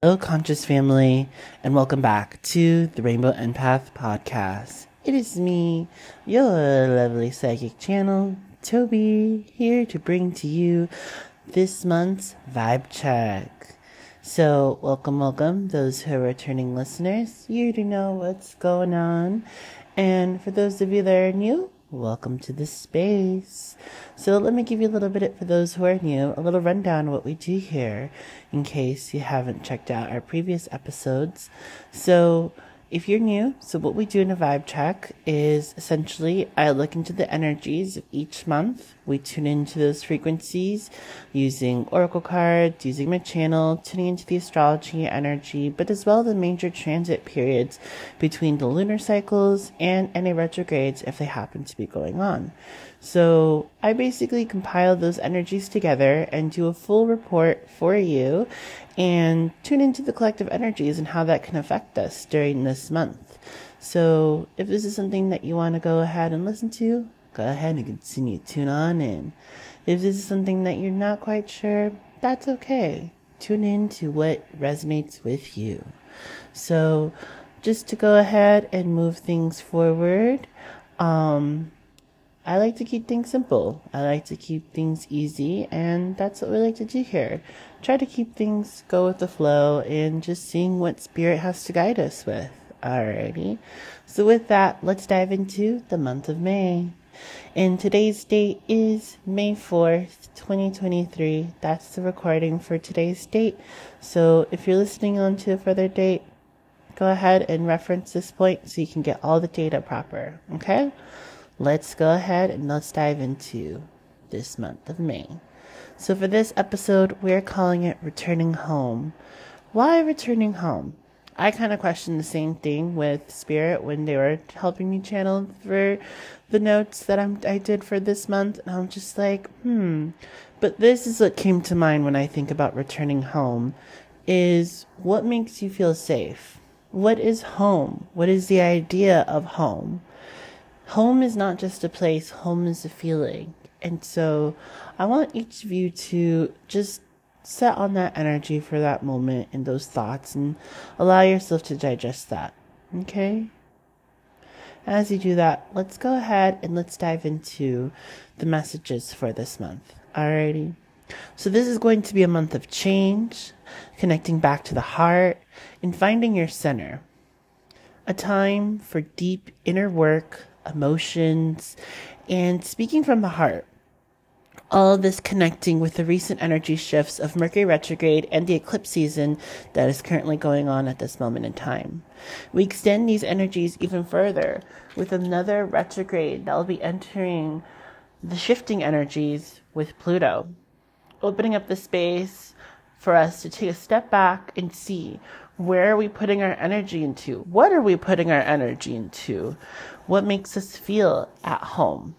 Hello, conscious family, and welcome back to the Rainbow Empath podcast. It is me, your lovely psychic channel, Toby, here to bring to you this month's vibe check. So, welcome, welcome, those who are returning listeners. You already know what's going on. And for those of you that are new, welcome to the space. So let me give you a little bit for those who are new, a little rundown of what we do here in case you haven't checked out our previous episodes. So if you're new, so what we do in a vibe check is essentially I look into the energies of each month. We tune into those frequencies using oracle cards, using my channel, tuning into the astrology energy, but as well the major transit periods between the lunar cycles and any retrogrades if they happen to be going on. So I basically compile those energies together and do a full report for you and tune into the collective energies and how that can affect us during this month. So if this is something that you want to go ahead and listen to, go ahead and continue tune on in. If this is something that you're not quite sure, that's okay. Tune in to what resonates with you. So just to go ahead and move things forward, um, I like to keep things simple. I like to keep things easy, and that's what we like to do here. Try to keep things go with the flow and just seeing what spirit has to guide us with. Alrighty. So with that, let's dive into the month of May. And today's date is May 4th, 2023. That's the recording for today's date. So if you're listening on to a further date, go ahead and reference this point so you can get all the data proper. Okay? let's go ahead and let's dive into this month of May. So, for this episode, we're calling it Returning Home. Why returning home? I kind of questioned the same thing with Spirit when they were helping me channel for the notes that I'm, I did for this month. And I'm just like, hmm. But this is what came to mind when I think about returning home is what makes you feel safe? What is home? What is the idea of home? home is not just a place, home is a feeling. And so I want each of you to just set on that energy for that moment and those thoughts and allow yourself to digest that. Okay? As you do that, let's go ahead and let's dive into the messages for this month. Alrighty. So this is going to be a month of change, connecting back to the heart, and finding your center. A time for deep inner work emotions, and speaking from the heart. All of this connecting with the recent energy shifts of Mercury retrograde and the eclipse season that is currently going on at this moment in time. We extend these energies even further with another retrograde that will be entering the shifting energies with Pluto, opening up the space for us to take a step back and see where are we putting our energy into? What are we putting our energy into? What makes us feel at home?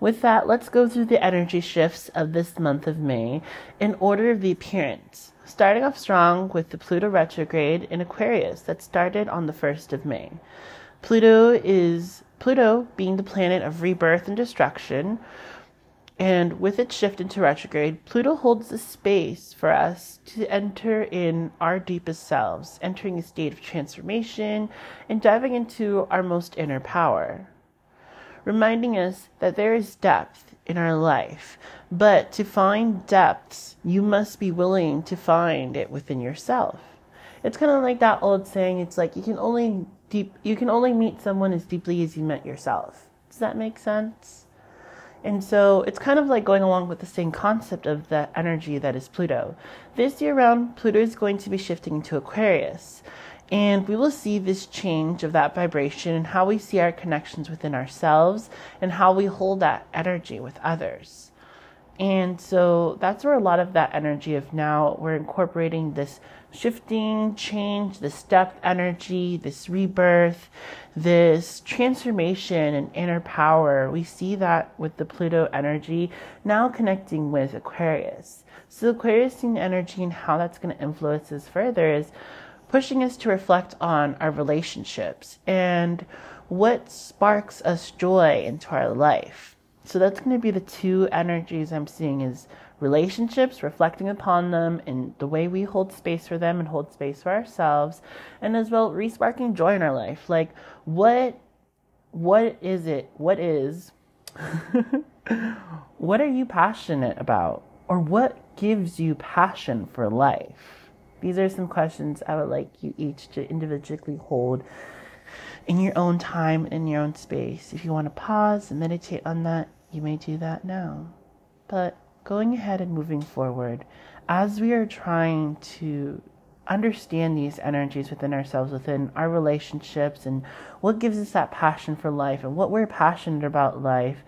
With that, let's go through the energy shifts of this month of May in order of the appearance. Starting off strong with the Pluto retrograde in Aquarius that started on the 1st of May. Pluto is Pluto being the planet of rebirth and destruction, and with its shift into retrograde, Pluto holds the space for us to enter in our deepest selves, entering a state of transformation and diving into our most inner power. Reminding us that there is depth in our life, but to find depths, you must be willing to find it within yourself. It's kind of like that old saying, it's like you can only deep you can only meet someone as deeply as you met yourself. Does that make sense? And so it's kind of like going along with the same concept of the energy that is Pluto. This year round, Pluto is going to be shifting into Aquarius. And we will see this change of that vibration and how we see our connections within ourselves and how we hold that energy with others. And so that's where a lot of that energy of now we're incorporating this shifting, change, this depth energy, this rebirth, this transformation and inner power. We see that with the Pluto energy now connecting with Aquarius. So, Aquarius energy and how that's going to influence us further is pushing us to reflect on our relationships and what sparks us joy into our life. So, that's going to be the two energies I'm seeing is relationships, reflecting upon them and the way we hold space for them and hold space for ourselves, and as well resparking joy in our life. Like what what is it? What is what are you passionate about? Or what gives you passion for life? These are some questions I would like you each to individually hold in your own time and in your own space. If you want to pause and meditate on that, you may do that now. But going ahead and moving forward, as we are trying to understand these energies within ourselves, within our relationships, and what gives us that passion for life and what we're passionate about life,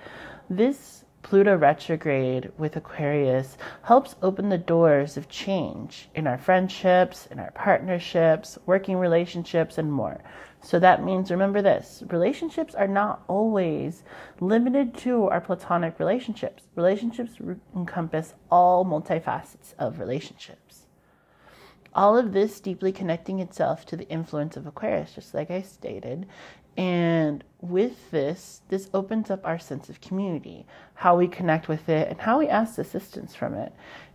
this Pluto retrograde with Aquarius helps open the doors of change in our friendships, in our partnerships, working relationships, and more. So that means remember this relationships are not always limited to our platonic relationships. Relationships encompass all multifacets of relationships. All of this deeply connecting itself to the influence of Aquarius, just like I stated. And with this, this opens up our sense of community, how we connect with it, and how we ask assistance from it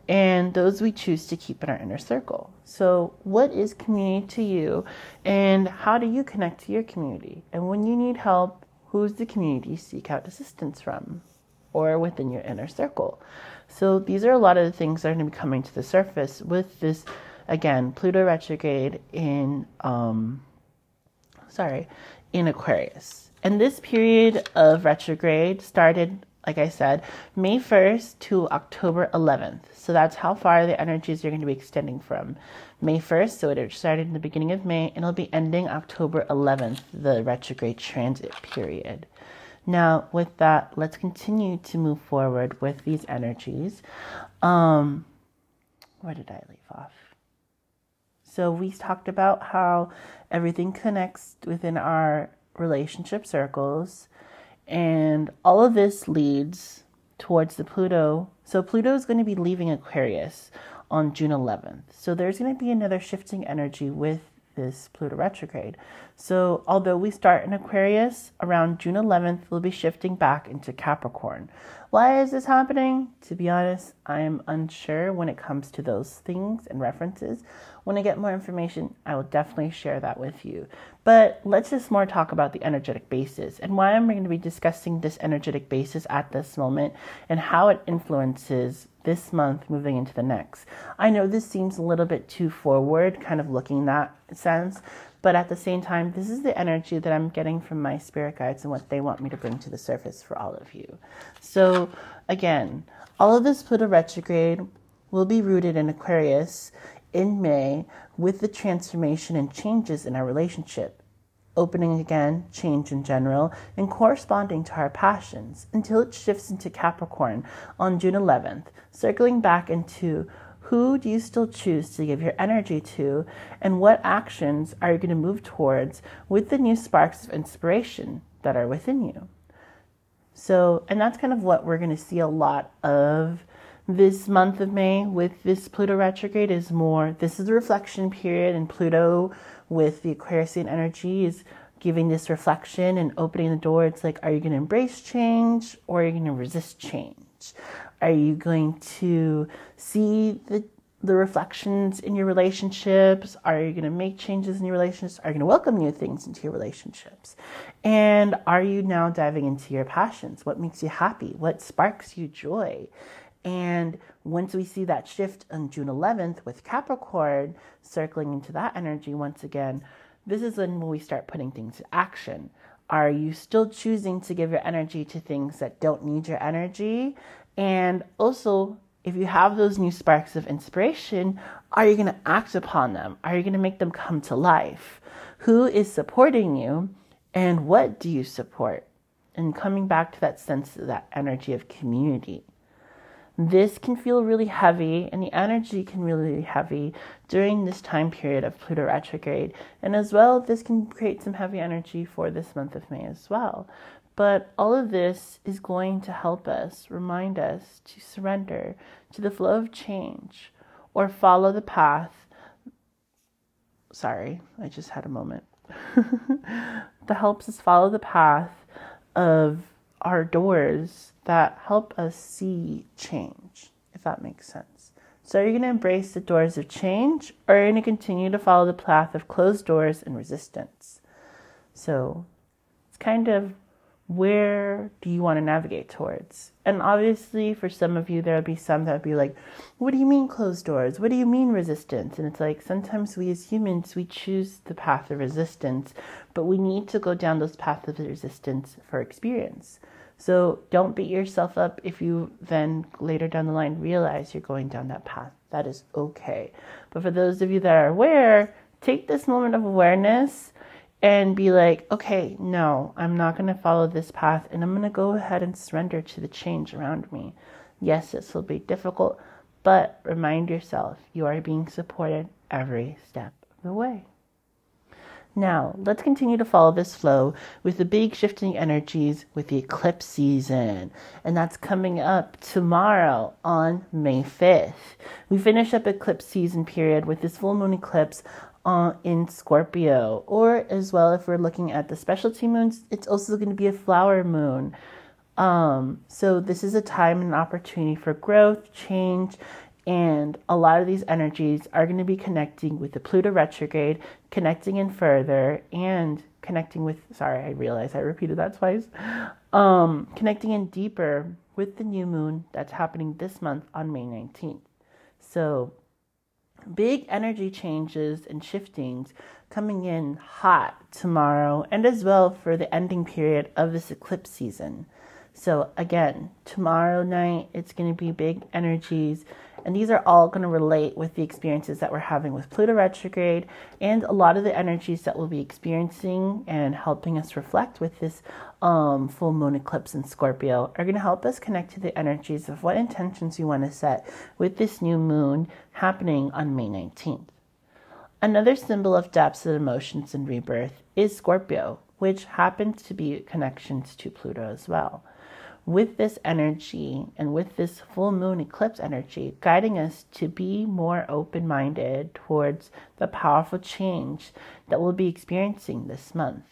and those we choose to keep in our inner circle. So, what is community to you, and how do you connect to your community? And when you need help, who's the community you seek out assistance from or within your inner circle? So, these are a lot of the things that are going to be coming to the surface with this, again, Pluto retrograde in, um, sorry, in Aquarius. And this period of retrograde started like I said, May 1st to October 11th. So that's how far the energies are going to be extending from May 1st. So it started in the beginning of May and it'll be ending October 11th, the retrograde transit period. Now, with that, let's continue to move forward with these energies. Um, where did I leave off? So, we talked about how everything connects within our relationship circles and all of this leads towards the Pluto. So Pluto is going to be leaving Aquarius on June 11th. So there's going to be another shifting energy with this Pluto retrograde. So, although we start in Aquarius around June 11th, we'll be shifting back into Capricorn. Why is this happening? To be honest, I am unsure when it comes to those things and references. When I get more information, I will definitely share that with you. But let's just more talk about the energetic basis and why I'm going to be discussing this energetic basis at this moment and how it influences this month moving into the next. I know this seems a little bit too forward, kind of looking that sense, but at the same time, this is the energy that I'm getting from my spirit guides and what they want me to bring to the surface for all of you. So, again, all of this Pluto retrograde will be rooted in Aquarius in May with the transformation and changes in our relationship opening again, change in general, and corresponding to our passions until it shifts into Capricorn on June 11th, circling back into who do you still choose to give your energy to, and what actions are you going to move towards with the new sparks of inspiration that are within you. So, and that's kind of what we're going to see a lot of this month of May with this Pluto retrograde is more this is the reflection period and Pluto with the Aquariusian energy is giving this reflection and opening the door. It's like, are you going to embrace change or are you going to resist change? Are you going to see the the reflections in your relationships? Are you going to make changes in your relationships? Are you going to welcome new things into your relationships? And are you now diving into your passions? What makes you happy? What sparks you joy? And once we see that shift on June 11th with Capricorn circling into that energy once again, this is when we start putting things to action. Are you still choosing to give your energy to things that don't need your energy? And also, if you have those new sparks of inspiration, are you going to act upon them? Are you going to make them come to life? Who is supporting you? And what do you support? And coming back to that sense of that energy of community. This can feel really heavy, and the energy can really be heavy during this time period of Pluto retrograde. And as well, this can create some heavy energy for this month of May as well. But all of this is going to help us, remind us to surrender to the flow of change or follow the path. Sorry, I just had a moment. that helps us follow the path of our doors that help us see change, if that makes sense. So, are you going to embrace the doors of change or are you going to continue to follow the path of closed doors and resistance? So, it's kind of where do you want to navigate towards? And obviously, for some of you, there'll be some that would be like, What do you mean closed doors? What do you mean resistance? And it's like sometimes we as humans, we choose the path of resistance, but we need to go down those paths of resistance for experience. So don't beat yourself up if you then later down the line realize you're going down that path. That is okay. But for those of you that are aware, take this moment of awareness and be like, okay, no, I'm not going to follow this path and I'm going to go ahead and surrender to the change around me. Yes, this will be difficult, but remind yourself you are being supported every step of the way. Now, let's continue to follow this flow with the big shifting energies with the eclipse season. And that's coming up tomorrow on May 5th. We finish up eclipse season period with this full moon eclipse uh, in Scorpio. Or, as well, if we're looking at the specialty moons, it's also going to be a flower moon. Um, so, this is a time and opportunity for growth, change, and a lot of these energies are going to be connecting with the Pluto retrograde, connecting in further, and connecting with, sorry, I realize I repeated that twice, um, connecting in deeper with the new moon that's happening this month on May 19th. So, big energy changes and shiftings coming in hot tomorrow and as well for the ending period of this eclipse season. So, again, tomorrow night it's going to be big energies and these are all going to relate with the experiences that we're having with Pluto retrograde and a lot of the energies that we'll be experiencing and helping us reflect with this um, full moon eclipse in Scorpio are going to help us connect to the energies of what intentions we want to set with this new moon happening on May 19th. Another symbol of depths and emotions and rebirth is Scorpio, which happens to be connections to Pluto as well with this energy and with this full moon eclipse energy guiding us to be more open minded towards the powerful change that we'll be experiencing this month,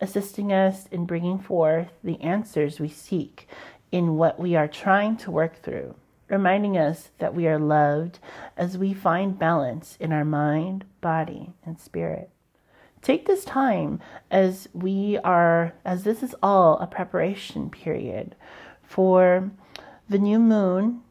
assisting us in bringing forth the answers we seek in what we are trying to work through, reminding us that we are loved as we find balance in our mind, body, and spirit take this time as we are, as this is all a preparation period for the new moon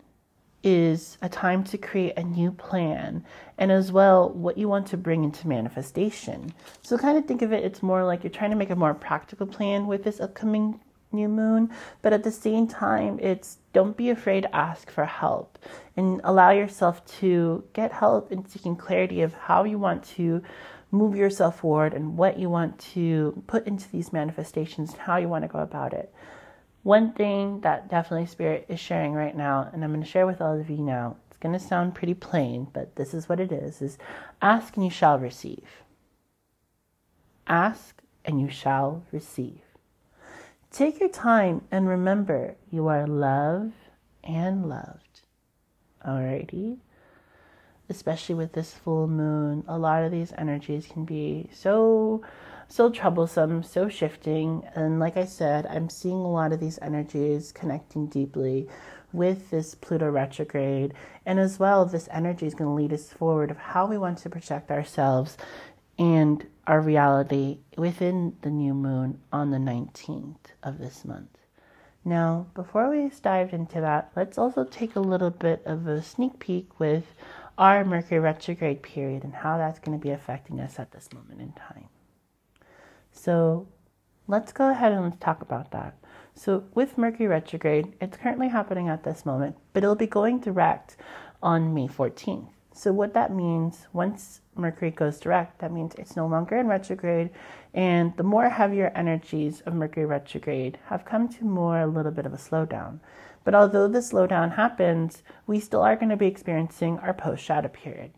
is a time to create a new plan and as well what you want to bring into manifestation. So kind of think of it it's more like you're trying to make a more practical plan with this upcoming new moon, but at the same time it's don't be afraid to ask for help and allow yourself to get help in seeking clarity of how you want to move yourself forward and what you want to put into these manifestations and how you want to go about it. One thing that definitely Spirit is sharing right now, and I'm going to share with all of you now, it's going to sound pretty plain, but this is what it is, is ask and you shall receive. Ask and you shall receive. Take your time and remember you are loved and loved. Alrighty? Especially with this full moon, a lot of these energies can be so so troublesome, so shifting. And like I said, I'm seeing a lot of these energies connecting deeply with this Pluto retrograde. And as well, this energy is going to lead us forward of how we want to project ourselves and our reality within the new moon on the 19th of this month. Now, before we dive into that, let's also take a little bit of a sneak peek with our Mercury retrograde period and how that's going to be affecting us at this moment in time. So let's go ahead and let's talk about that. So with Mercury retrograde, it's currently happening at this moment, but it'll be going direct on May 14th. So what that means, once Mercury goes direct, that means it's no longer in retrograde, and the more heavier energies of Mercury retrograde have come to more a little bit of a slowdown. But although the slowdown happens, we still are going to be experiencing our post shadow period.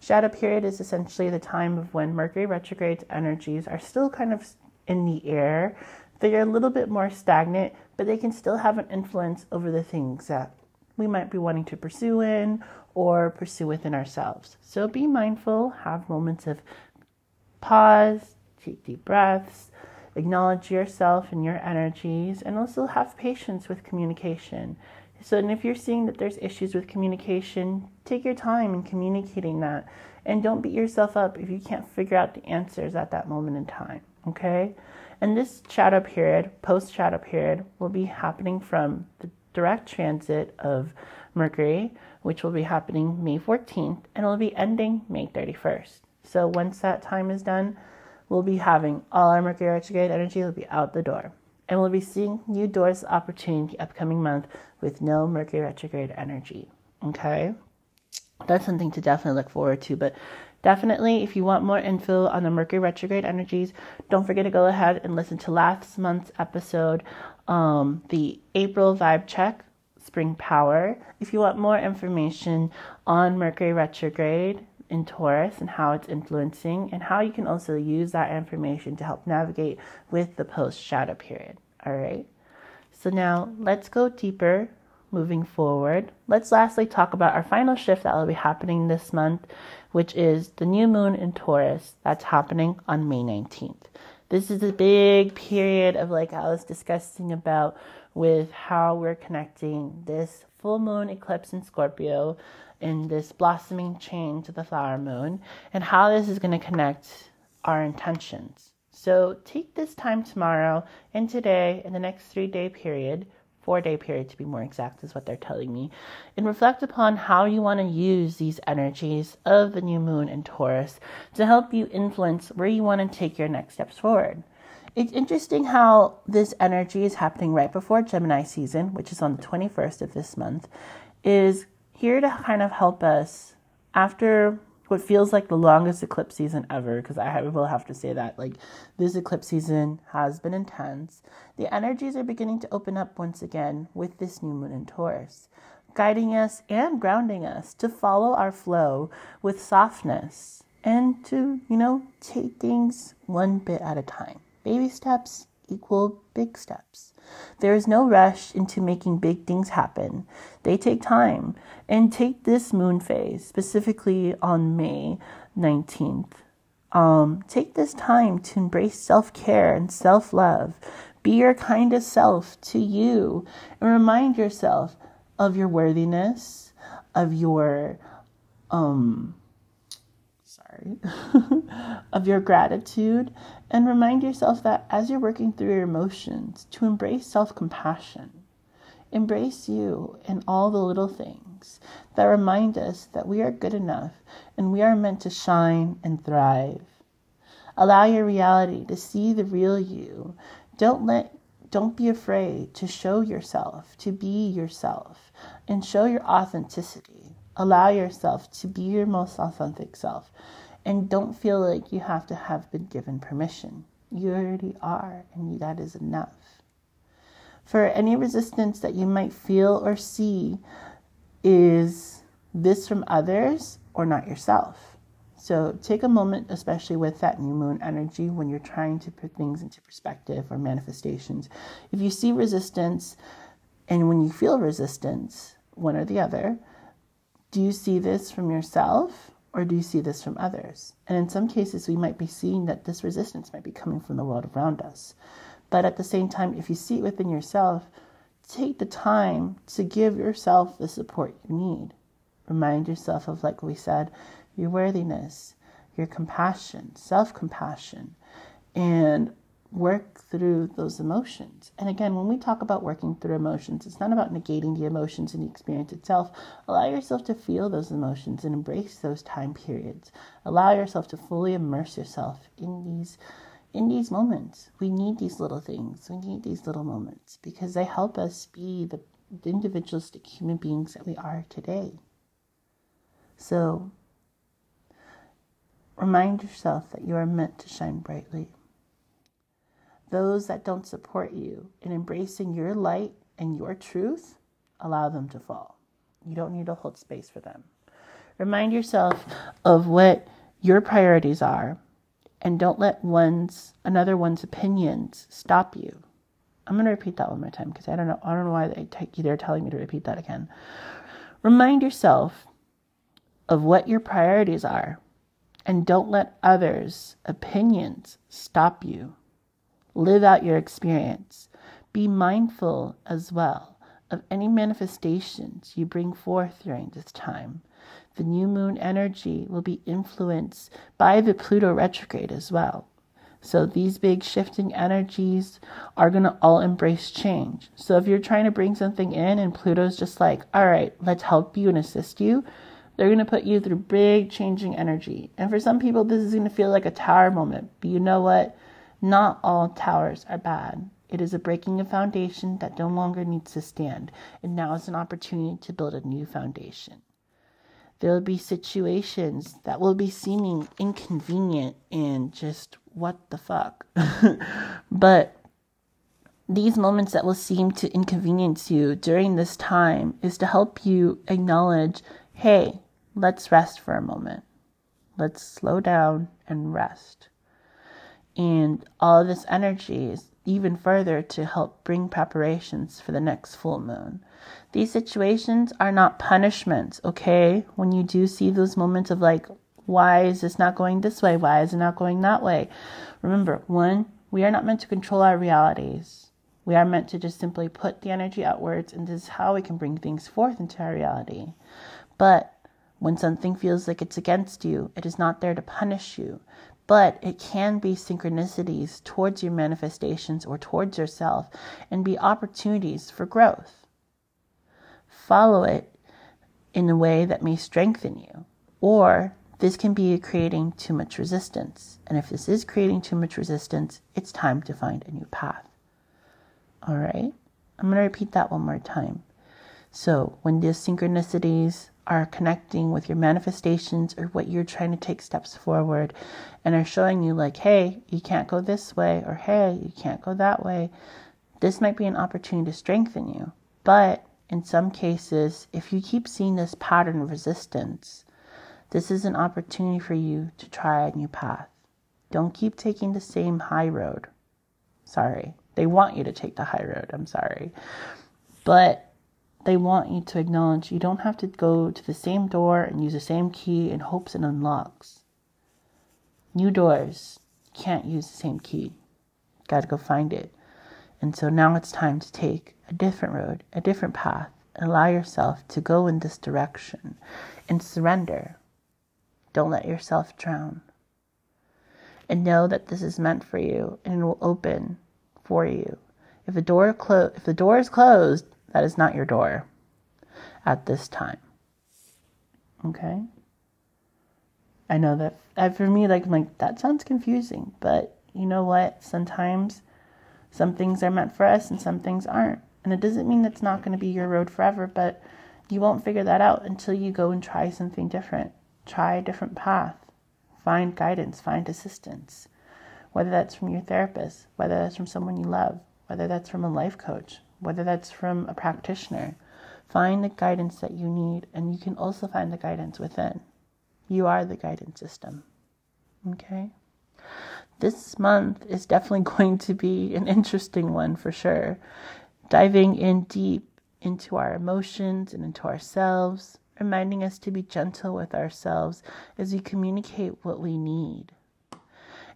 Shadow period is essentially the time of when Mercury retrograde's energies are still kind of in the air. They are a little bit more stagnant, but they can still have an influence over the things that we might be wanting to pursue in or pursue within ourselves. So be mindful, have moments of pause, take deep breaths, acknowledge yourself and your energies, and also have patience with communication, So, and if you're seeing that there's issues with communication, take your time in communicating that. And don't beat yourself up if you can't figure out the answers at that moment in time. Okay? And this shadow period, post shadow period, will be happening from the direct transit of Mercury, which will be happening May 14th, and it will be ending May 31st. So once that time is done, we'll be having all our Mercury retrograde energy will be out the door. And we'll be seeing new doors opportunity upcoming month with no Mercury retrograde energy. Okay? That's something to definitely look forward to. But Definitely, if you want more info on the Mercury retrograde energies, don't forget to go ahead and listen to last month's episode, um, the April vibe check, spring power. If you want more information on Mercury retrograde in Taurus and how it's influencing, and how you can also use that information to help navigate with the post shadow period. All right. So now let's go deeper moving forward. Let's lastly talk about our final shift that will be happening this month which is the new moon in Taurus that's happening on May 19th. This is a big period of like I was discussing about with how we're connecting this full moon eclipse in Scorpio in this blossoming chain to the flower moon and how this is going to connect our intentions. So take this time tomorrow and today in the next three day period four day period to be more exact, is what they're telling me, and reflect upon how you want to use these energies of the new moon and Taurus to help you influence where you want to take your next steps forward. It's interesting how this energy is happening right before Gemini season, which is on the 21st of this month, is here to kind of help us after what feels like the longest eclipse season ever, because I will have to say that. Like, this eclipse season has been intense. The energies are beginning to open up once again with this new moon in Taurus, guiding us and grounding us to follow our flow with softness and to, you know, take things one bit at a time. Baby steps equal big steps. There is no rush into making big things happen. They take time. And take this moon phase, specifically on May 19th. Um, take this time to embrace self care and self love. Be your kindest self to you and remind yourself of your worthiness, of your um, sorry, of your gratitude, and remind yourself that as you're working through your emotions, to embrace self compassion. Embrace you in all the little things that remind us that we are good enough and we are meant to shine and thrive. Allow your reality to see the real you. Don't let don't be afraid to show yourself, to be yourself, and show your authenticity. Allow yourself to be your most authentic self and don't feel like you have to have been given permission. You already are, and that is enough. For any resistance that you might feel or see, is this from others or not yourself? So take a moment, especially with that new moon energy, when you're trying to put things into perspective or manifestations. If you see resistance and when you feel resistance, one or the other, do you see this from yourself or do you see this from others? And in some cases, we might be seeing that this resistance might be coming from the world around us. But at the same time, if you see it within yourself, take the time to give yourself the support you need. Remind yourself of, like we said, your worthiness, your compassion, self compassion, and work through those emotions. And again, when we talk about working through emotions, it's not about negating the emotions and the experience itself. Allow yourself to feel those emotions and embrace those time periods. Allow yourself to fully immerse yourself in these in these moments. We need these little things. We need these little moments because they help us be the, the individualistic human beings that we are today. So remind yourself that you are meant to shine brightly those that don't support you in embracing your light and your truth, allow them to fall. You don't need to hold space for them. Remind yourself of what your priorities are and don't let one's another one's opinions stop you. I'm going to repeat that one more time because I don't know I don't know why they they're telling me to repeat that again. Remind yourself of what your priorities are and don't let others' opinions stop you Live out your experience. Be mindful as well of any manifestations you bring forth during this time. The new moon energy will be influenced by the Pluto retrograde as well. So these big shifting energies are going to all embrace change. So if you're trying to bring something in and Pluto's just like, all right, let's help you and assist you, they're going to put you through big changing energy. And for some people, this is going to feel like a tower moment. But you know what? Not all towers are bad. It is a breaking of foundation that no longer needs to stand. And now is an opportunity to build a new foundation. There will be situations that will be seeming inconvenient and just what the fuck. but these moments that will seem to inconvenience you during this time is to help you acknowledge hey, let's rest for a moment. Let's slow down and rest. And all of this energy is even further to help bring preparations for the next full moon. These situations are not punishments, okay? When you do see those moments of like, why is this not going this way? Why is it not going that way? Remember, one, we are not meant to control our realities. We are meant to just simply put the energy outwards, and this is how we can bring things forth into our reality. But when something feels like it's against you, it is not there to punish you, but it can be synchronicities towards your manifestations or towards yourself and be opportunities for growth. Follow it in a way that may strengthen you, or this can be creating too much resistance. And if this is creating too much resistance, it's time to find a new path. All right? I'm going to repeat that one more time. So, when these synchronicities are connecting with your manifestations or what you're trying to take steps forward and are showing you, like, hey, you can't go this way, or hey, you can't go that way, this might be an opportunity to strengthen you. But in some cases, if you keep seeing this pattern of resistance, this is an opportunity for you to try a new path. Don't keep taking the same high road. Sorry. They want you to take the high road. I'm sorry. But they want you to acknowledge you don't have to go to the same door and use the same key in hopes it unlocks. New doors can't use the same key. Gotta go find it. And so now it's time to take a different road, a different path, and allow yourself to go in this direction and surrender. Don't let yourself drown. And know that this is meant for you and it will open for you. If the door clo- if the door is closed, that is not your door at this time. Okay? I know that for me, like, I'm like, that sounds confusing, but you know what? Sometimes some things are meant for us and some things aren't. And it doesn't mean that's not going to be your road forever, but you won't figure that out until you go and try something different. Try a different path. Find guidance, find assistance. Whether that's from your therapist, whether that's from someone you love, whether that's from a life coach, whether that's from a practitioner. Find the guidance that you need, and you can also find the guidance within. You are the guidance system. Okay? This month is definitely going to be an interesting one for sure. Diving in deep into our emotions and into ourselves, reminding us to be gentle with ourselves as we communicate what we need,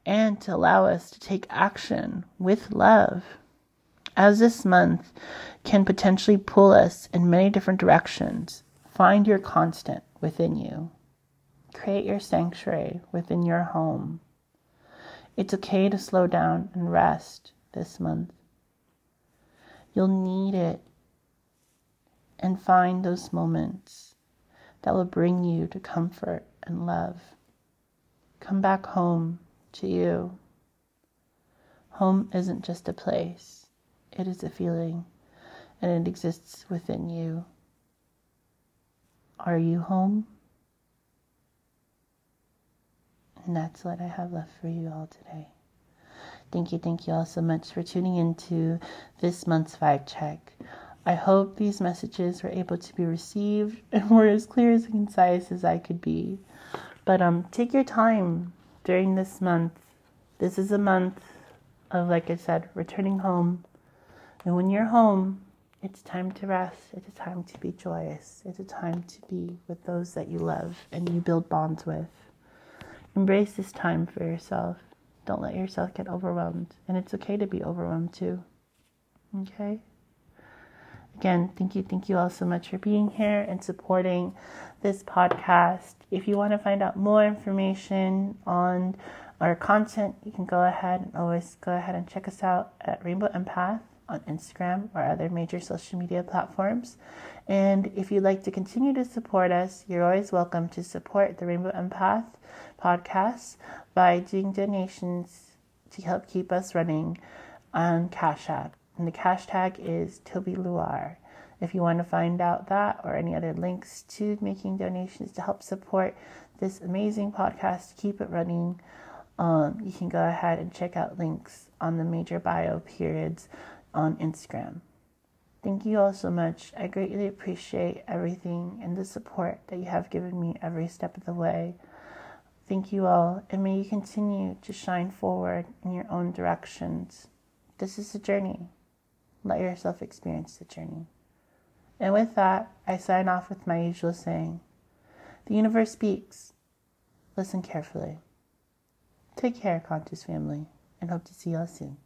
and to allow us to take action with love as this month can potentially pull us in many different directions, find your constant within you. Create your sanctuary within your home. It's okay to slow down and rest this month. You'll need it. And find those moments that will bring you to comfort and love. Come back home to you. Home isn't just a place, it is a feeling and it exists within you. Are you home? And that's what I have left for you all today. Thank you, thank you all so much for tuning into this month's vibe check. I hope these messages were able to be received and were as clear as concise as I could be. But um, take your time during this month. This is a month of, like I said, returning home, and when you're home, it's time to rest. It's a time to be joyous. It's a time to be with those that you love and you build bonds with. Embrace this time for yourself. Don't let yourself get overwhelmed. And it's okay to be overwhelmed too. Okay? Again, thank you, thank you all so much for being here and supporting this podcast. If you want to find out more information on our content, you can go ahead and always go ahead and check us out at Rainbow Empath on Instagram or other major social media platforms. And if you'd like to continue to support us, you're always welcome to support the Rainbow Empath podcast by doing donations to help keep us running on Cash App. And the cash tag is Toby Luar. If you want to find out that or any other links to making donations to help support this amazing podcast, keep it running, um, you can go ahead and check out links on the major bio periods on Instagram. Thank you all so much. I greatly appreciate everything and the support that you have given me every step of the way. Thank you all, and may you continue to shine forward in your own directions. This is a journey. Let yourself experience the journey. And with that, I sign off with my usual saying The universe speaks. Listen carefully. Take care, conscious family, and hope to see you all soon.